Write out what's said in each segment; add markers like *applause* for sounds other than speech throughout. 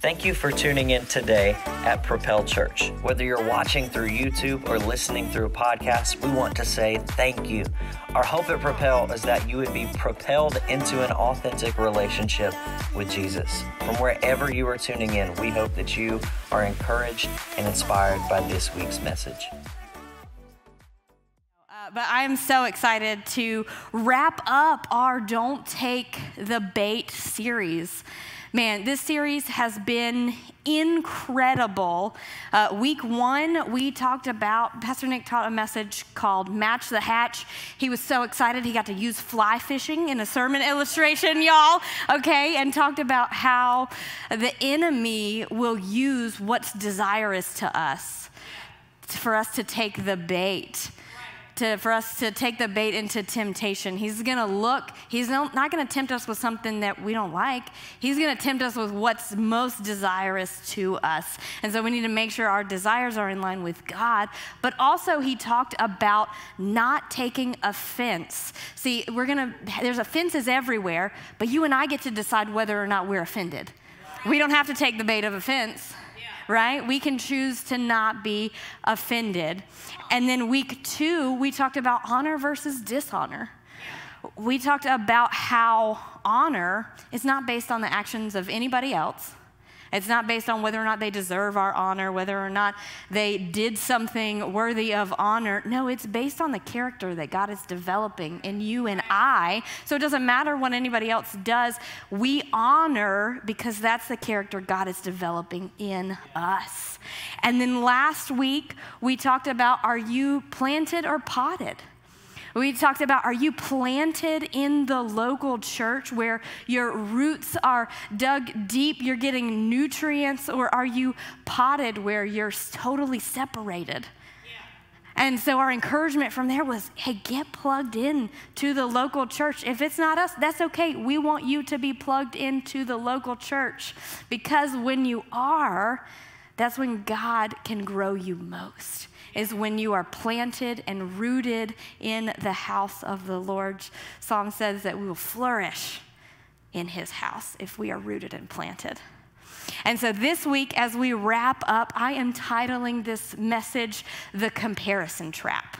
Thank you for tuning in today at Propel Church. Whether you're watching through YouTube or listening through a podcast, we want to say thank you. Our hope at Propel is that you would be propelled into an authentic relationship with Jesus. From wherever you are tuning in, we hope that you are encouraged and inspired by this week's message. Uh, but I'm so excited to wrap up our Don't Take the Bait series. Man, this series has been incredible. Uh, week one, we talked about, Pastor Nick taught a message called Match the Hatch. He was so excited he got to use fly fishing in a sermon illustration, y'all, okay, and talked about how the enemy will use what's desirous to us for us to take the bait to, for us to take the bait into temptation. He's going to look, he's not going to tempt us with something that we don't like. He's going to tempt us with what's most desirous to us. And so we need to make sure our desires are in line with God. But also, he talked about not taking offense. See, we're going to, there's offenses everywhere, but you and I get to decide whether or not we're offended. We don't have to take the bait of offense right? We can choose to not be offended. And then week two, we talked about honor versus dishonor. We talked about how honor is not based on the actions of anybody else. It's not based on whether or not they deserve our honor, whether or not they did something worthy of honor. No, it's based on the character that God is developing in you and I. So it doesn't matter what anybody else does. We honor because that's the character God is developing in us. And then last week, we talked about are you planted or potted? We talked about are you planted in the local church where your roots are dug deep, you're getting nutrients, or are you potted where you're totally separated? And so our encouragement from there was, hey, get plugged in to the local church. If it's not us, that's okay. We want you to be plugged into the local church because when you are, that's when God can grow you most is when you are planted and rooted in the house of the Lord. Psalm says that we will flourish in his house if we are rooted and planted. And so this week, as we wrap up, I am titling this message The Comparison Trap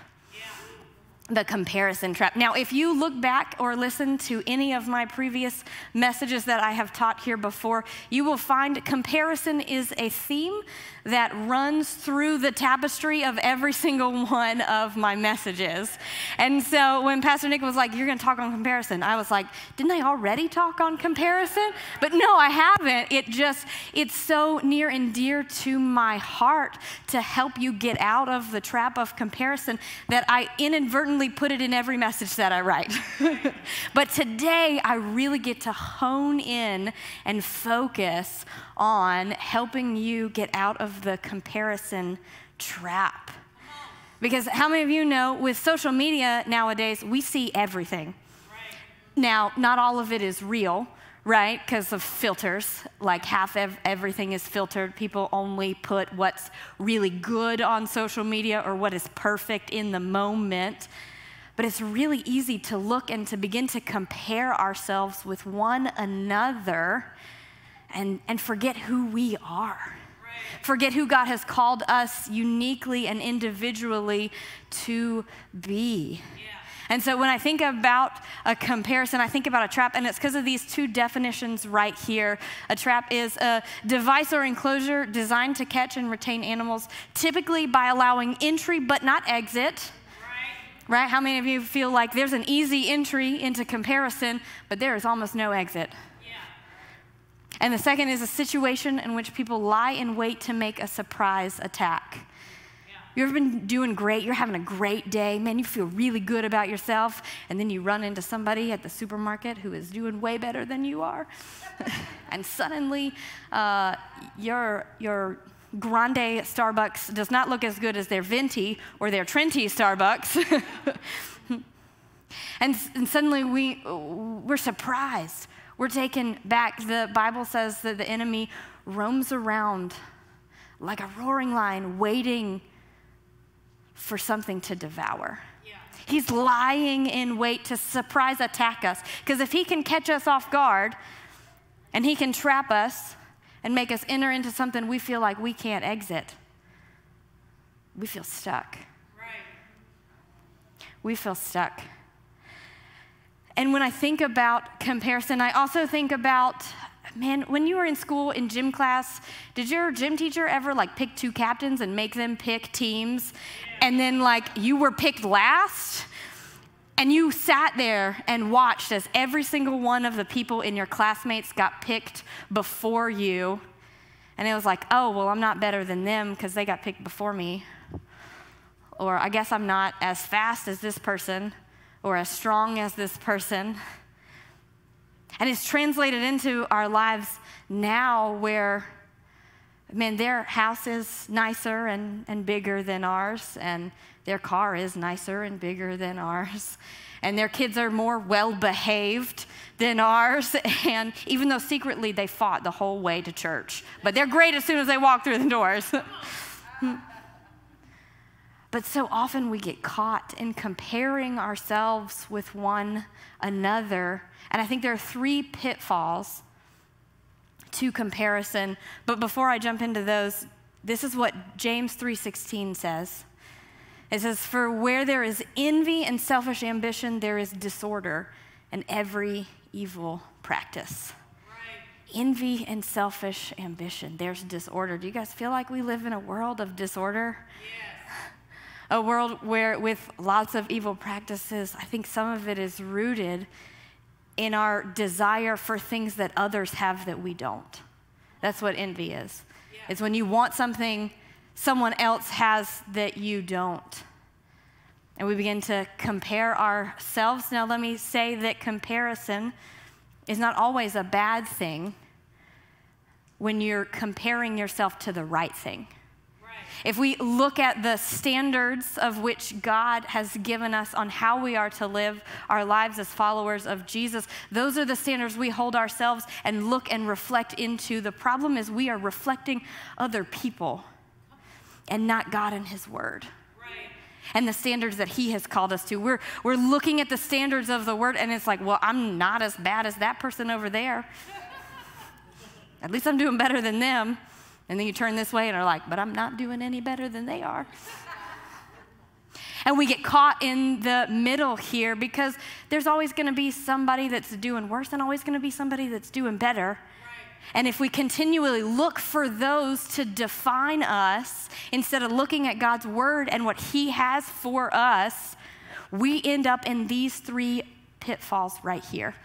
the comparison trap. Now, if you look back or listen to any of my previous messages that I have taught here before, you will find comparison is a theme that runs through the tapestry of every *laughs* single one of my messages. And so when Pastor Nick was like, You're going to talk on comparison, I was like, Didn't I already talk on comparison? But no, I haven't. It just, it's so near and dear to my heart to help you get out of the trap of comparison that I inadvertently put it in every message that I write. *laughs* but today, I really get to hone in and focus on helping you get out of the comparison trap. Because how many of you know with social media nowadays, we see everything. Now, not all of it is real, right? Because of filters. Like half of everything is filtered. People only put what's really good on social media or what is perfect in the moment. But it's really easy to look and to begin to compare ourselves with one another and, and forget who we are. Forget who God has called us uniquely and individually to be. Yeah. And so when I think about a comparison, I think about a trap, and it's because of these two definitions right here. A trap is a device or enclosure designed to catch and retain animals, typically by allowing entry but not exit. Right? right? How many of you feel like there's an easy entry into comparison, but there is almost no exit? And the second is a situation in which people lie in wait to make a surprise attack. You ever been doing great? You're having a great day. Man, you feel really good about yourself. And then you run into somebody at the supermarket who is doing way better than you are. *laughs* and suddenly, uh, your, your grande Starbucks does not look as good as their venti or their Trenti Starbucks. *laughs* and, and suddenly we, we're surprised we're taken back. The Bible says that the enemy roams around like a roaring lion, waiting for something to devour. Yeah. He's lying in wait to surprise attack us. Because if he can catch us off guard and he can trap us, and make us enter into something we feel like we can't exit. We feel stuck. Right. We feel stuck. And when I think about comparison, I also think about man, when you were in school in gym class, did your gym teacher ever like pick two captains and make them pick teams? And then like you were picked last? And you sat there and watched as every single one of the people in your classmates got picked before you. And it was like, oh, well, I'm not better than them because they got picked before me. Or I guess I'm not as fast as this person or as strong as this person. And it's translated into our lives now where, man, their house is nicer and, and bigger than ours, and their car is nicer and bigger than ours, and their kids are more well behaved than ours. *laughs* And even though secretly they fought the whole way to church, but they're great as soon as they walk through the doors. *laughs* But so often we get caught in comparing ourselves with one another. And I think there are three pitfalls to comparison. But before I jump into those, this is what James 3:16 says. It says, "For where there is envy and selfish ambition, there is disorder and every evil practice." Envy and selfish ambition. There's disorder. Do you guys feel like we live in a world of disorder? Yeah a world where, with lots of evil practices, I think some of it is rooted in our desire for things that others have that we don't. That's what envy is. Yeah. It's when you want something someone else has that you don't. And we begin to compare ourselves. Now, let me say that comparison is not always a bad thing when you're comparing yourself to the right thing. If we look at the standards of which God has given us on how we are to live our lives as followers of Jesus, those are the standards we hold ourselves and look and reflect into. The problem is we are reflecting other people and not God and His Word. And the standards that he has called us to. We're, we're looking at the standards of the word, and it's like, well, I'm not as bad as that person over there. *laughs* At least I'm doing better than them. And then you turn this way and are like, but I'm not doing any better than they are. and we get caught in the middle here because there's always going to be somebody that's doing worse and always going to be somebody that's doing better. And if we continually look for those to define us instead of looking at God's word and what He has for us, we end up in these three pitfalls right here.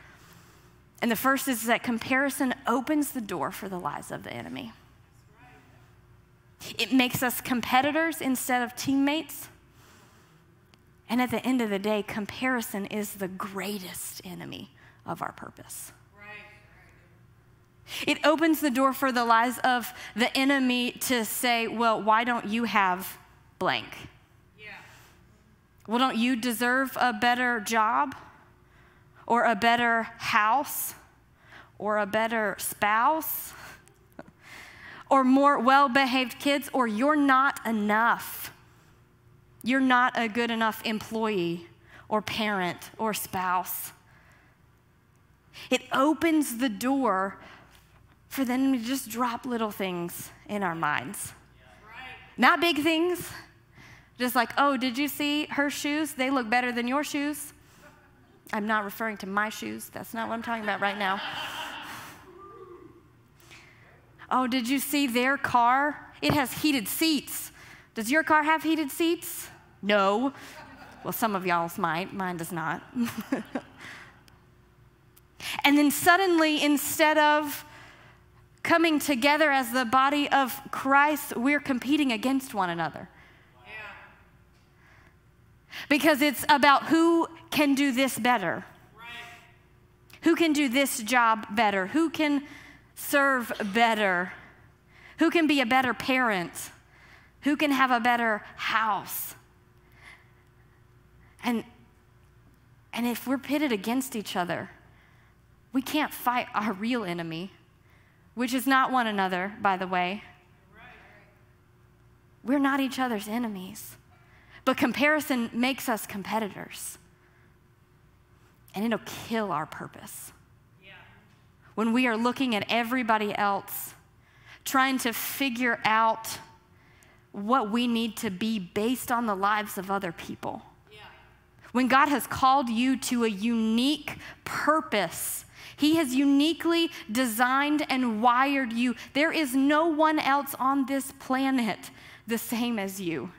And the first is that comparison opens the door for the lies of the enemy. It makes us competitors instead of teammates. And at the end of the day, comparison is the greatest enemy of our purpose. It opens the door for the lies of the enemy to say, well, why don't you have blank? Yeah. Well, don't you deserve a better job or a better house or a better spouse or more well behaved kids, or you're not enough. You're not a good enough employee or parent or spouse. It opens the door for them to just drop little things in our minds. Not big things, just like, oh, did you see her shoes? They look better than your shoes. I'm not referring to my shoes. That's not what I'm talking about right now. *laughs* Oh, did you see their car? It has heated seats. Does your car have heated seats? No. Well, some of y'all's might, mine does not. *laughs* and then suddenly, instead of coming together as the body of Christ, we're competing against one another. Because it's about who can do this better. Right. Who can do this job better? Who can serve better? Who can be a better parent? Who can have a better house? And, and if we're pitted against each other, we can't fight our real enemy, which is not one another, by the way. We're not each other's enemies. But comparison makes us competitors, and it'll kill our purpose when we are looking at everybody else trying to figure out what we need to be based on the lives of other people. Yeah. When God has called you to a unique purpose, He has uniquely designed and wired you. There is no one else on this planet the same as you.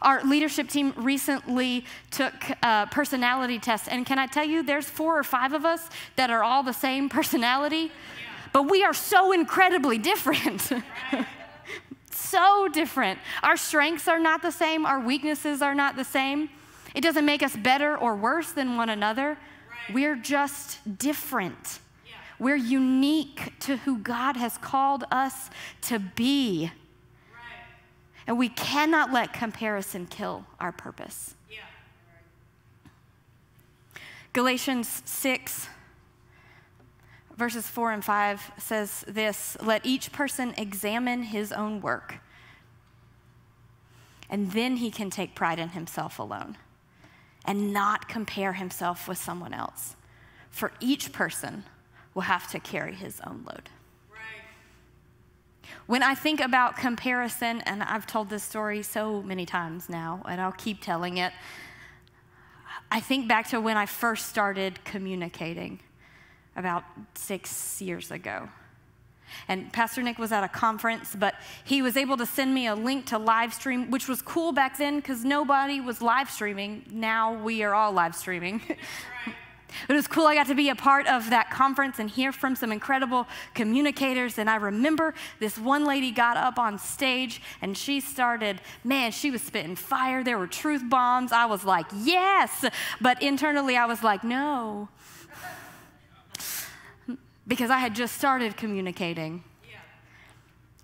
Our leadership team recently took a personality tests, and can I tell you, there's four or five of us that are all the same personality, but we are so incredibly different. *laughs* so different. Our strengths are not the same, our weaknesses are not the same. It doesn't make us better or worse than one another. Right. We're just different. Yeah. We're unique to who God has called us to be. And we cannot let comparison kill our purpose. Yeah. Galatians 6 verses 4 and 5 says this Let each person examine his own work, and then he can take pride in himself alone and not compare himself with someone else. For each person will have to carry his own load. When I think about comparison, and I've told this story so many times now, and I'll keep telling it, I think back to when I first started communicating about six years ago. And Pastor Nick was at a conference, but he was able to send me a link to live stream, which was cool back then because nobody was live streaming. Now we are all live streaming. It was cool. I got to be a part of that conference and hear from some incredible communicators. And I remember this one lady got up on stage and she started, man, she was spitting fire. There were truth bombs. I was like, yes. But internally, I was like, no because I had just started communicating.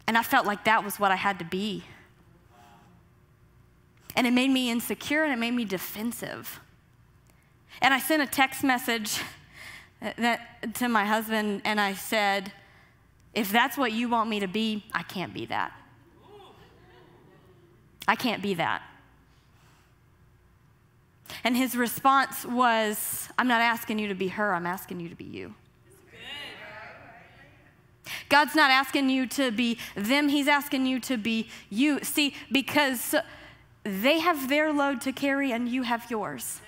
And I felt like that was what I had to be. And it made me insecure and it made me defensive. And I sent a text message that, to my husband and I said, if that's what you want me to be, I can't be that. I can't be that. And his response was, I'm not asking you to be her, I'm asking you to be you. God's not asking you to be them, He's asking you to be you. See, because they have their load to carry and you have yours.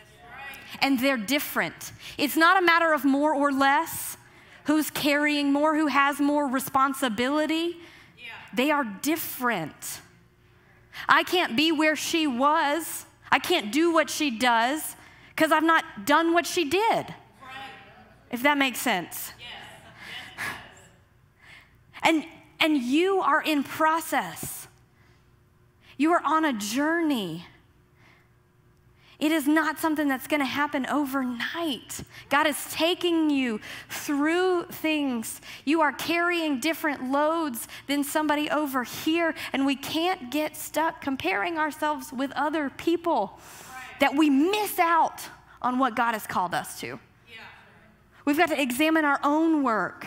And they're different. It's not a matter of more or less, who's carrying more, who has more responsibility. Yeah. They are different. I can't be where she was, I can't do what she does because I've not done what she did. Right. If that makes sense. And, and you are in process. You are on a journey. It is not something that's going to happen overnight. God is taking you through things. You are carrying different loads than somebody over here, and we can't get stuck comparing ourselves with other people that we miss out on what God has called us to. We've got to examine our own work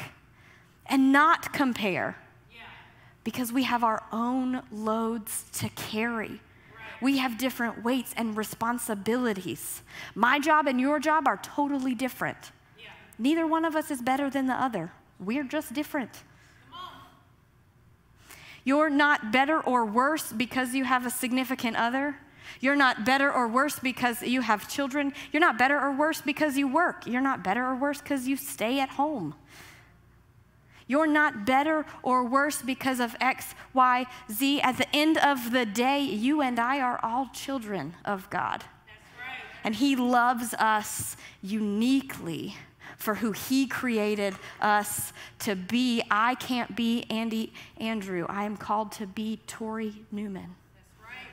and not compare because we have our own loads to carry. We have different weights and responsibilities. My job and your job are totally different. Yeah. Neither one of us is better than the other. We're just different. You're not better or worse because you have a significant other. You're not better or worse because you have children. You're not better or worse because you work. You're not better or worse because you stay at home. You're not better or worse because of X, Y, Z. At the end of the day, you and I are all children of God. And He loves us uniquely for who He created us to be. I can't be Andy Andrew. I am called to be Tori Newman. That's, right.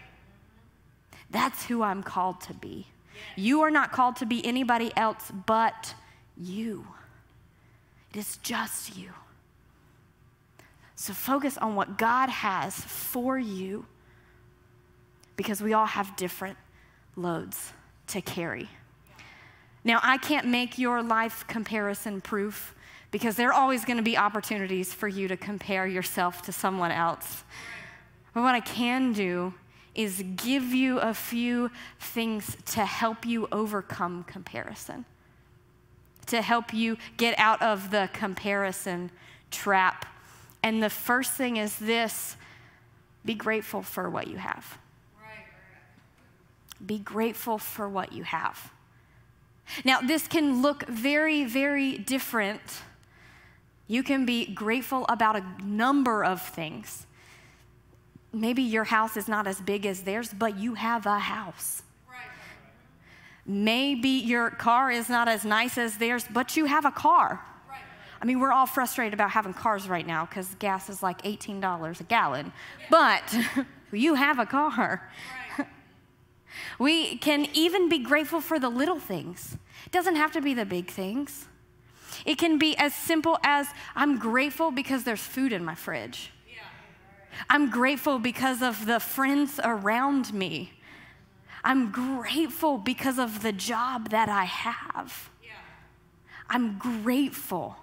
That's who I'm called to be. You are not called to be anybody else but you. It is just you. So focus on what God has for you because we all have different loads to carry. Now, I can't make your life comparison proof because there are always going to be opportunities for you to compare yourself to someone else. But what I can do is give you a few things to help you overcome comparison, to help you get out of the comparison trap And the first thing is this be grateful for what you have. Be grateful for what you have. Now, this can look very, very different. You can be grateful about a number of things. Maybe your house is not as big as theirs, but you have a house. Maybe your car is not as nice as theirs, but you have a car. I mean, we're all frustrated about having cars right now because gas is like $18 a gallon, but *laughs* you have a car. *laughs* We can even be grateful for the little things. It doesn't have to be the big things. It can be as simple as I'm grateful because there's food in my fridge. I'm grateful because of the friends around me. I'm grateful because of the job that I have. I'm grateful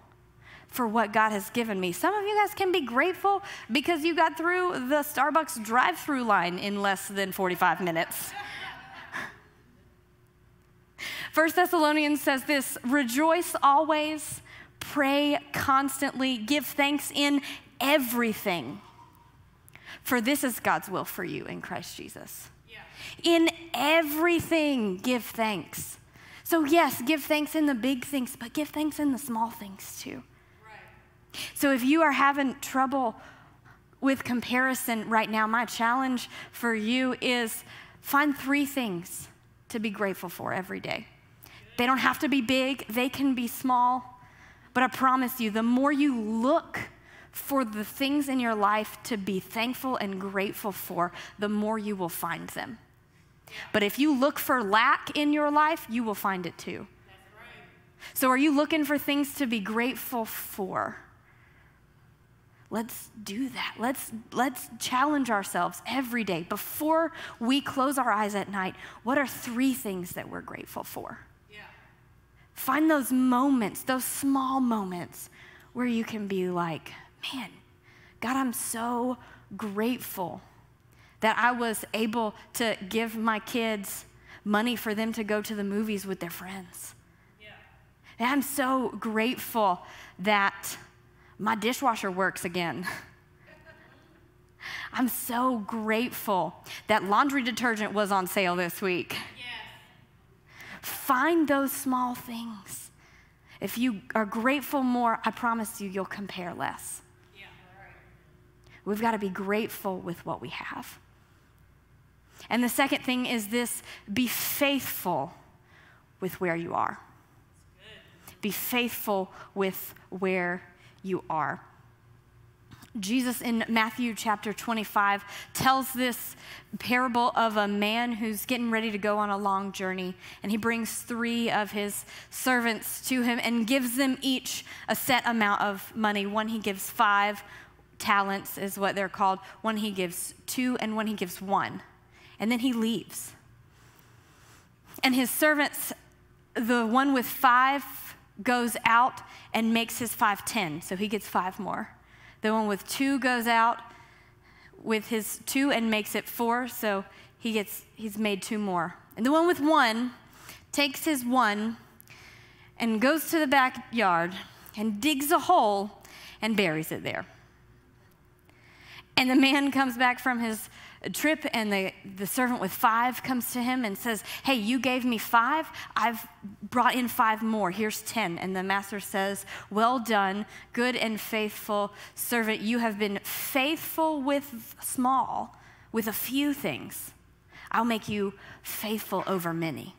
for what God has given me. Some of you guys can be grateful because you got through the Starbucks drive through line in less than 45 minutes. *laughs* First Thessalonians says this rejoice always, pray constantly, give thanks in everything. For this is God's will for you in Christ Jesus. Yeah. In everything, give thanks. So, yes, give thanks in the big things, but give thanks in the small things too. Right. So, if you are having trouble with comparison right now, my challenge for you is find three things to be grateful for every day. They don't have to be big, they can be small. But I promise you, the more you look for the things in your life to be thankful and grateful for, the more you will find them. But if you look for lack in your life, you will find it too. So, are you looking for things to be grateful for? Let's do that. Let's, let's challenge ourselves every day. Before we close our eyes at night, what are three things that we're grateful for? Yeah. Find those moments, those small moments where you can be like, man, God, I'm so grateful that I was able to give my kids money for them to go to the movies with their friends. Yeah. And I'm so grateful that my dishwasher works again. *laughs* I'm so grateful that laundry detergent was on sale this week. Yes. Find those small things. If you are grateful more, I promise you, you'll compare less. Yeah. right. We've got to be grateful with what we have. And the second thing is this be faithful with where you are. Be faithful with where you are. Jesus in Matthew chapter 25 tells this parable of a man who's getting ready to go on a long journey. And he brings three of his servants to him and gives them each a set amount of money. One he gives five talents, is what they're called, one he gives two, and one he gives one. And then he leaves. And his servants, the one with five, goes out and makes his five ten, so he gets five more. The one with two goes out with his two and makes it four, so he gets he's made two more. And the one with one takes his one and goes to the backyard and digs a hole and buries it there. And the man comes back from his trip, and the, the servant with five comes to him and says, Hey, you gave me five. I've brought in five more. Here's 10. And the master says, Well done, good and faithful servant. You have been faithful with small, with a few things. I'll make you faithful over many.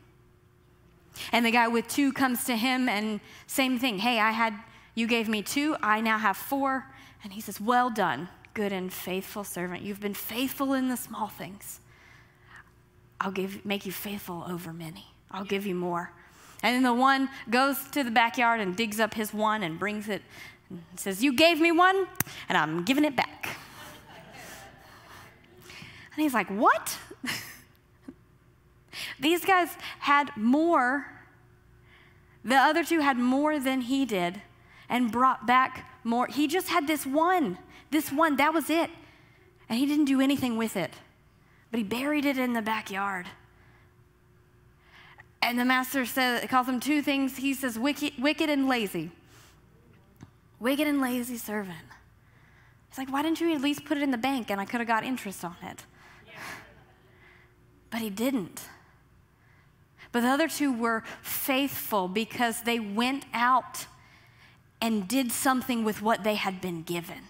And the guy with two comes to him and same thing. Hey, I had, you gave me two, I now have four. And he says, Well done good and faithful servant. You've been faithful in the small things. I'll give, make you faithful over many. I'll give you more. And then the one goes to the backyard and digs up his one and brings it and says, You gave me one, and I'm giving it back. *laughs* And he's like, What? *laughs* These guys had more. The other two had more than he did and brought back more. He just had this one. This one, that was it. And he didn't do anything with it, but he buried it in the backyard. And the master says, calls him two things. He says, wicked, wicked and lazy. Wicked and lazy servant. He's like, why didn't you at least put it in the bank and I could have got interest on it? But he didn't. But the other two were faithful because they went out and did something with what they had been given.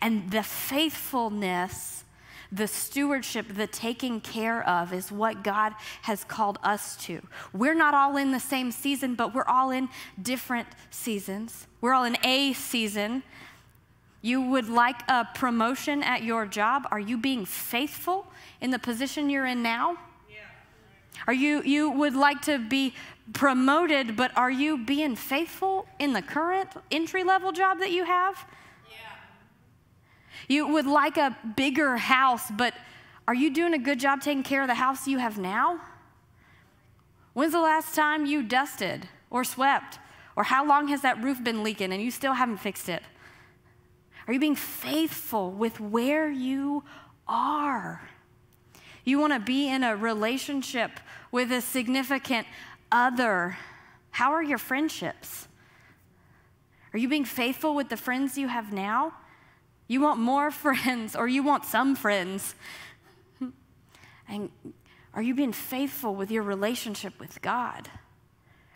And the faithfulness, the stewardship, the taking care of is what God has called us to. We're not all in the same season, but we're all in different seasons. We're all in a season. You would like a promotion at your job. Are you being faithful in the position you're in now? Are you, you would like to be promoted, but are you being faithful in the current entry level job that you have? You would like a bigger house, but are you doing a good job taking care of the house you have now? When's the last time you dusted or swept? Or how long has that roof been leaking and you still haven't fixed it? Are you being faithful with where you are? You want to be in a relationship with a significant other. How are your friendships? Are you being faithful with the friends you have now? You want more *laughs* friends or you want some friends? *laughs* And are you being faithful with your relationship with God?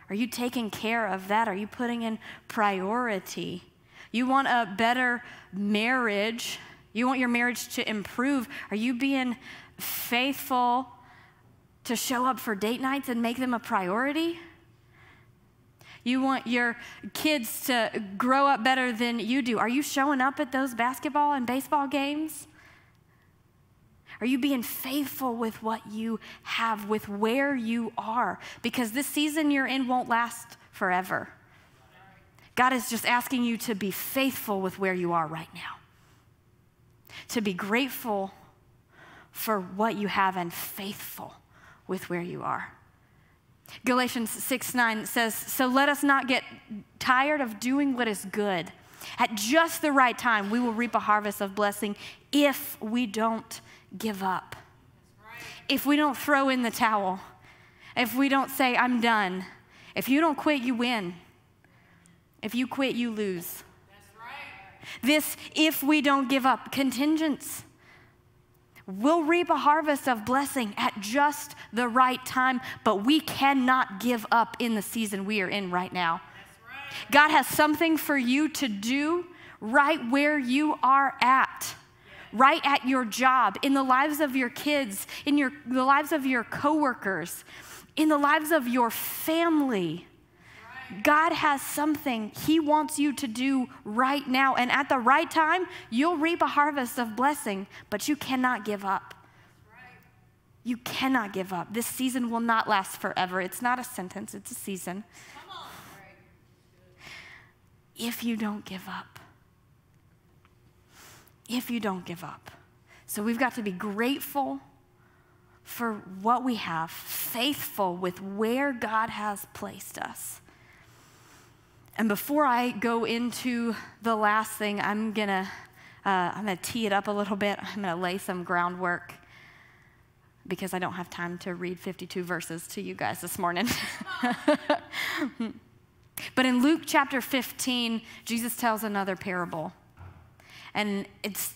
Are you taking care of that? Are you putting in priority? You want a better marriage? You want your marriage to improve? Are you being faithful to show up for date nights and make them a priority? You want your kids to grow up better than you do. Are you showing up at those basketball and baseball games? Are you being faithful with what you have, with where you are? Because this season you're in won't last forever. God is just asking you to be faithful with where you are right now, to be grateful for what you have and faithful with where you are. Galatians 6 9 says, So let us not get tired of doing what is good. At just the right time, we will reap a harvest of blessing if we don't give up. If we don't throw in the towel. If we don't say, I'm done. If you don't quit, you win. If you quit, you lose. This, if we don't give up, contingents. We'll reap a harvest of blessing at just the right time, but we cannot give up in the season we are in right now. God has something for you to do right where you are at. Right at your job, in the lives of your kids, in your, the lives of your coworkers, in the lives of your family. God has something He wants you to do right now. And at the right time, you'll reap a harvest of blessing, but you cannot give up. You cannot give up. This season will not last forever. It's not a sentence, it's a season. If you don't give up. If you don't give up. So we've got to be grateful for what we have, faithful with where God has placed us. And before I go into the last thing, I'm gonna uh, I'm gonna tee it up a little bit. I'm gonna lay some groundwork because I don't have time to read 52 verses to you guys this morning. *laughs* but in Luke chapter 15, Jesus tells another parable, and it's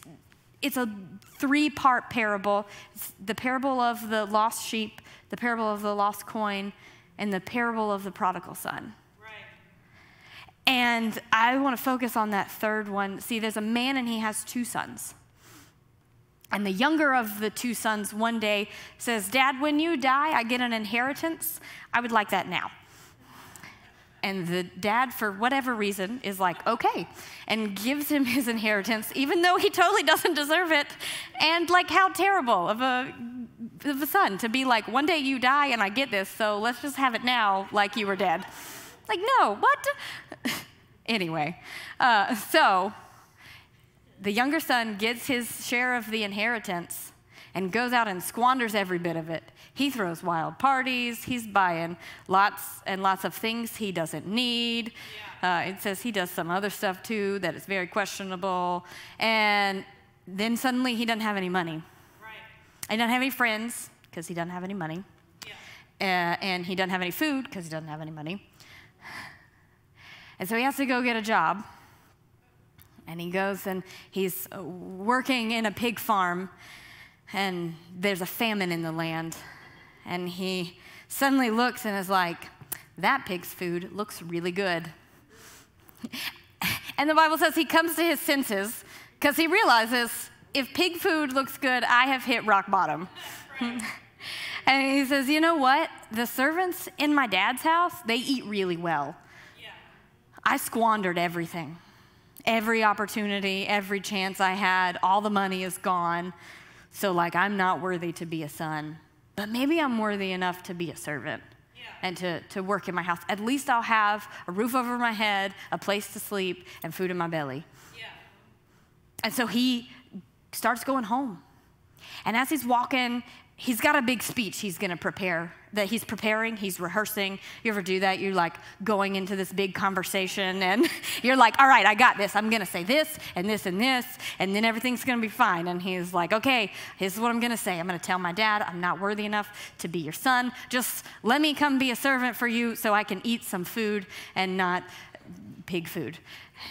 it's a three part parable. It's the parable of the lost sheep, the parable of the lost coin, and the parable of the prodigal son. And I want to focus on that third one. See, there's a man and he has two sons. And the younger of the two sons one day says, Dad, when you die, I get an inheritance. I would like that now. And the dad, for whatever reason, is like, okay, and gives him *laughs* his inheritance, even though he totally doesn't deserve it. And like, how terrible of a, of a son to be like, one day you die and I get this, so let's just have it now like you were dead. Like, no, what? *laughs* anyway, uh, so the younger son gets his share of the inheritance and goes out and squanders every bit of it. He throws wild parties. He's buying lots and lots of things he doesn't need. Yeah. Uh, it says he does some other stuff too that is very questionable. And then suddenly he doesn't have any money. Right. He doesn't have any friends because he doesn't have any money. Yeah. Uh, and he doesn't have any food because he doesn't have any money. And so he has to go get a job. And he goes and he's working in a pig farm, and there's a famine in the land. And he suddenly looks and is like, That pig's food looks really good. *laughs* And the Bible says he comes to his senses because he realizes if pig food looks good, I have hit rock bottom. *laughs* and he says, You know what? The servants in my dad's house, they eat really well. I squandered everything. Every opportunity, every chance I had, all the money is gone. So, like, I'm not worthy to be a son, but maybe I'm worthy enough to be a servant and to, to work in my house. At least I'll have a roof over my head, a place to sleep, and food in my belly. Yeah. And so he starts going home. And as he's walking, he's got a big speech he's going to prepare that he's preparing he's rehearsing. You ever do that? You're like going into this big conversation and *laughs* you're like all right i got this. I'm going to say this and this and this and then everything's going to be fine. And he's like okay this is what i'm going to say. I'm going to tell my dad i'm not worthy enough to be your son. Just let me come be a servant for you so i can eat some food and not pig food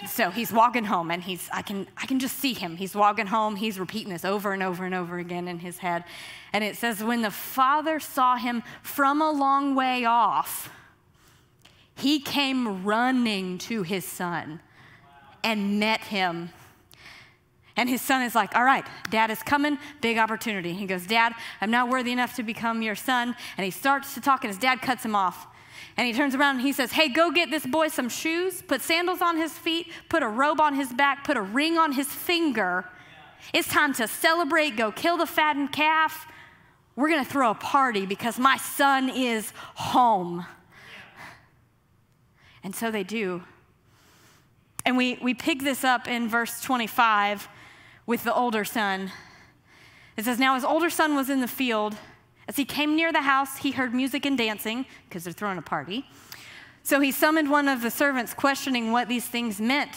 so he's walking home and he's I can I can just see him. He's walking home, he's repeating this over and over and over again in his head. And it says when the father saw him from a long way off, he came running to his son and met him. And his son is like, All right, dad is coming, big opportunity. He goes, Dad, I'm not worthy enough to become your son. And he starts to talk, and his dad cuts him off. And he turns around and he says, Hey, go get this boy some shoes, put sandals on his feet, put a robe on his back, put a ring on his finger. It's time to celebrate, go kill the fattened calf. We're going to throw a party because my son is home. And so they do. And we, we pick this up in verse 25 with the older son. It says, Now his older son was in the field as he came near the house, he heard music and dancing, because they're throwing a party. So he summoned one of the servants, questioning what these things meant.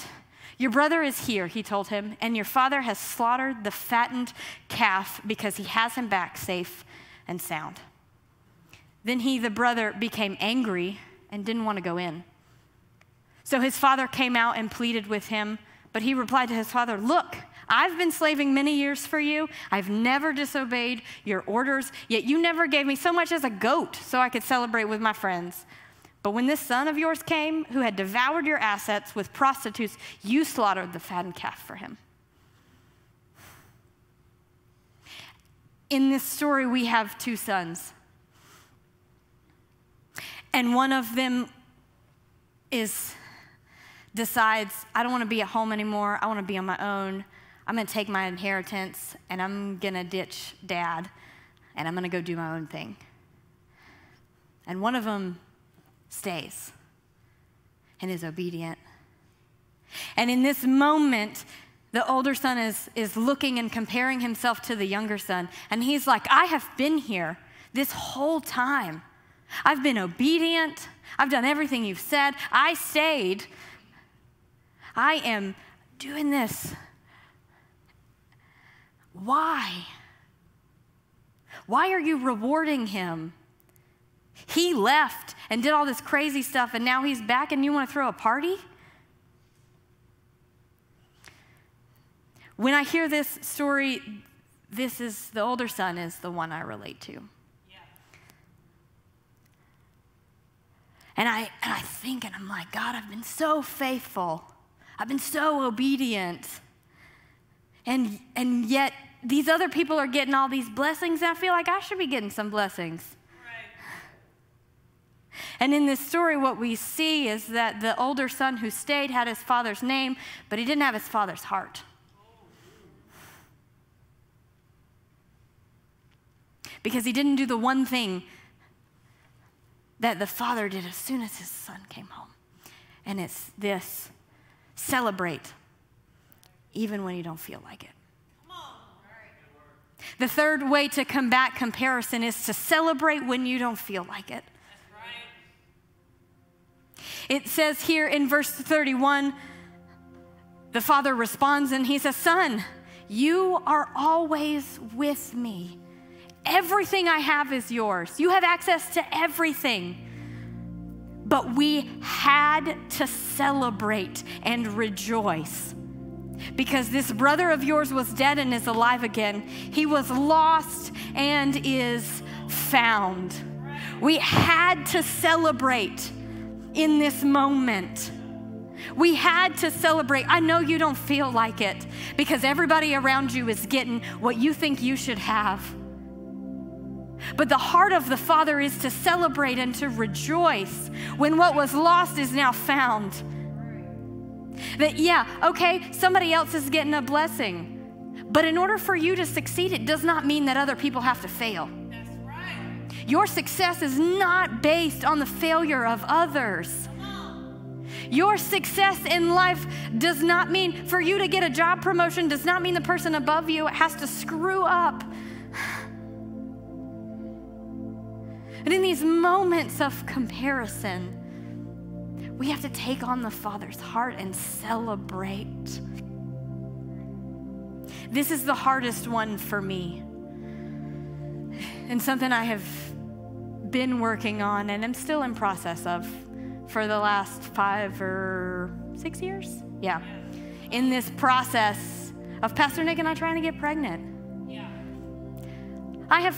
Your brother is here, he told him, and your father has slaughtered the fattened calf because he has him back safe and sound. Then he, the brother, became angry and didn't want to go in. So his father came out and pleaded with him, but he replied to his father, Look, I've been slaving many years for you. I've never disobeyed your orders, yet you never gave me so much as a goat so I could celebrate with my friends. But when this son of yours came, who had devoured your assets with prostitutes, you slaughtered the fattened calf for him. In this story, we have two sons. And one of them is decides, I don't want to be at home anymore. I want to be on my own. I'm going to take my inheritance and I'm going to ditch dad and I'm going to go do my own thing. And one of them stays and is obedient. And in this moment, the older son is, is looking and comparing himself to the younger son. And he's like, I have been here this whole time. I've been obedient. I've done everything you've said. I stayed. I am doing this why? Why are you rewarding him? He left and did all this crazy stuff, and now he's back, and you want to throw a party? When I hear this story, this is the older son is the one I relate to. Yeah. And I, and I think, and I'm like, God, I've been so faithful. I've been so obedient. And, and yet these other people are getting all these blessings, and I feel like I should be getting some blessings. And in this story, what we see is that the older son who stayed had his father's name, but he didn't have his father's heart. Because he didn't do the one thing that the father did as soon as his son came home. And it's this celebrate, even when you don't feel like it. The third way to combat comparison is to celebrate when you don't feel like it. It says here in verse 31, the father responds and he says, Son, you are always with me. Everything I have is yours. You have access to everything. But we had to celebrate and rejoice because this brother of yours was dead and is alive again. He was lost and is found. We had to celebrate in this moment. We had to celebrate. I know you don't feel like it because everybody around you is getting what you think you should have. But the heart of the Father is to celebrate and to rejoice when what was lost is now found. That, yeah, okay, somebody else is getting a blessing. But in order for you to succeed, it does not mean that other people have to fail. That's right. Your success is not based on the failure of others. Your success in life does not mean for you to get a job promotion, does not mean the person above you has to screw up. *sighs* And in these moments of comparison, we have to take on the Father's heart and celebrate. This is the hardest one for me, and something I have been working on and I'm still in process of for the last five or six years. Yeah. In this process of Pastor Nick and I trying to get pregnant. Yeah. I have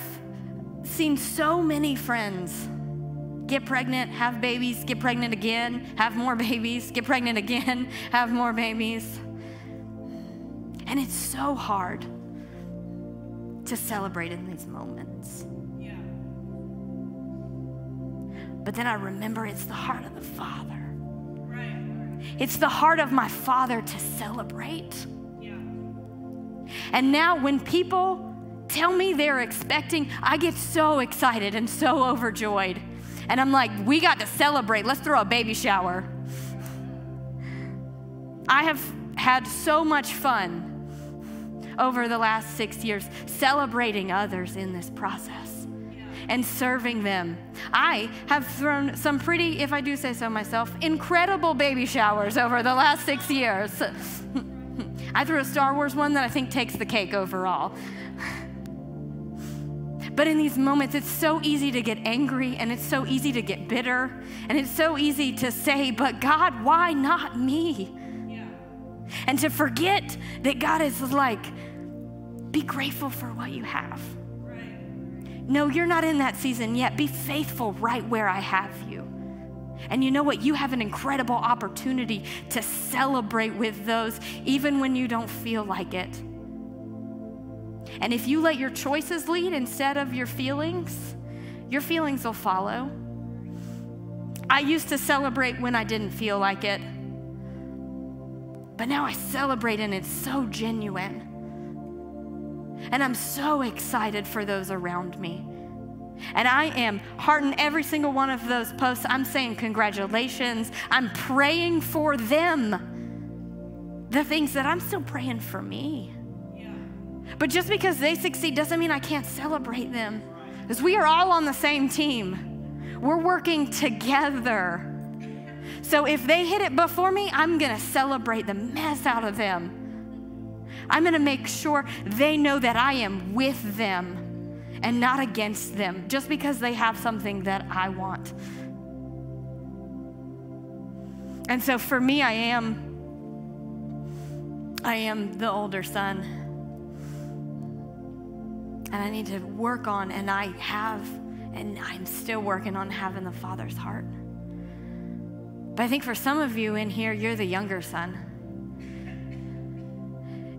seen so many friends get pregnant, have babies, get pregnant again, have more *laughs* babies, get pregnant again, have more babies. And it's so hard to celebrate in these moments. Yeah. But then I remember it's the heart of the Father. Right. It's the heart of my Father to celebrate. Yeah. And now when people tell me they're expecting, I get so excited and so overjoyed. And I'm like, we got to celebrate. Let's throw a baby shower. I have had so much fun over the last six years celebrating others in this process and serving them. I have thrown some pretty, if I do say so myself, incredible baby showers over the last six years. *laughs* I threw a Star Wars one that I think takes the cake overall. But in these moments, it's so easy to get angry and it's so easy to get bitter and it's so easy to say, But God, why not me? Yeah. And to forget that God is like, Be grateful for what you have. Right. No, you're not in that season yet. Be faithful right where I have you. And you know what? You have an incredible opportunity to celebrate with those even when you don't feel like it. And if you let your choices lead instead of your feelings, your feelings will follow. I used to celebrate when I didn't feel like it, but now I celebrate and it's so genuine. And I'm so excited for those around me. And I am hearting every single one of those posts. I'm saying congratulations. I'm praying for them. The things that I'm still praying for me. But just because they succeed doesn't mean I can't celebrate them. Because we are all on the same team, we're working together. So if they hit it before me, I'm going to celebrate the mess out of them. I'm going to make sure they know that I am with them and not against them just because they have something that I want. And so for me, I am I am the older son and I need to work on, and I have, and I'm still working on having the Father's heart. But I think for some of you in here, you're the younger son.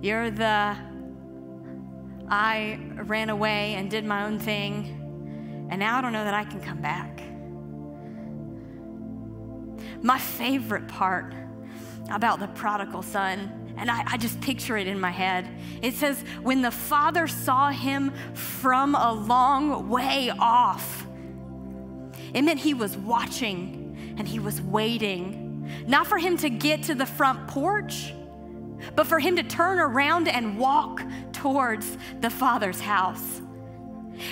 You're the, I ran away and did my own thing, and now I don't know that I can come back. My favorite part about the prodigal son and I, I, just picture it in my head. It says, when the father saw him from a long way off, it meant he was watching and he was waiting, not for him to get to the front porch, but for him to turn around and walk towards the father's house.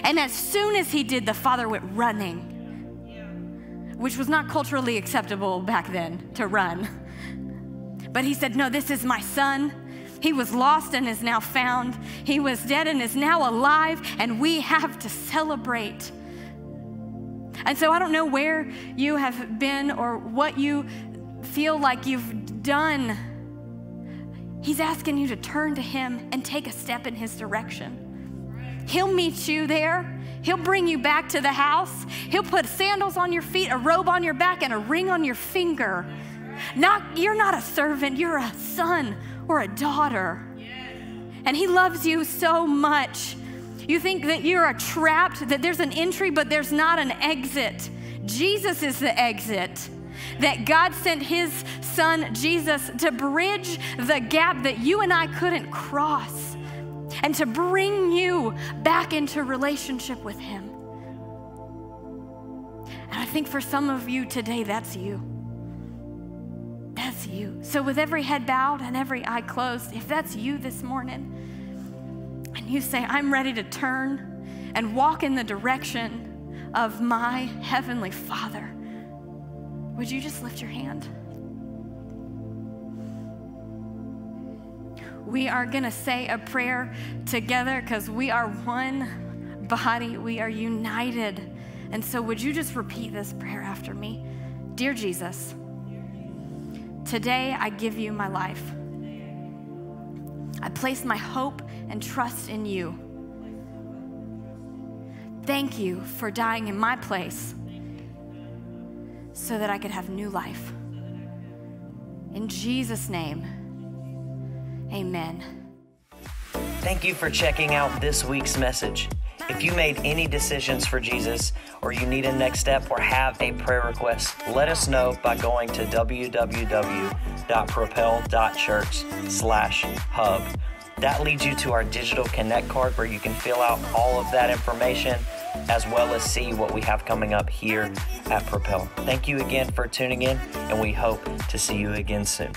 And as soon as he did, the father went running, which was not culturally acceptable back then to run. But he said, No, this is my son. He was lost and is now found. He was dead and is now alive, and we have to celebrate. And so I don't know where you have been or what you feel like you've done He's asking you to turn to Him and take a step in His direction. He'll meet you there. He'll bring you back to the house. He'll put sandals on your feet, a robe on your back, and a ring on your finger. Not, you're not a servant, you're a son or a daughter. And He loves you so much. You think that you're trapped, that there's an entry, but there's not an exit. Jesus is the exit. That God sent His Son, Jesus, to bridge the gap that you and I couldn't cross and to bring you back into relationship with Him. And I think for some of you today, that's you. That's you. So, with every head bowed and every eye closed, if that's you this morning, and you say, I'm ready to turn and walk in the direction of my Heavenly Father, would you just lift your hand? We are going to say a prayer together because we are one body, we are united. And so, would you just repeat this prayer after me? Dear Jesus, today I give you my life. I place my hope and trust in you. Thank you for dying in my place so that I could have new life. In Jesus' name, amen. Thank you for checking out this week's message. If you made any decisions for Jesus, or you need a next step, or have a prayer request, let us know by going to www.propel.church/hub. That leads you to our digital connect card where you can fill out all of that information as well as see what we have coming up here at Propel. Thank you again for tuning in, and we hope to see you again soon.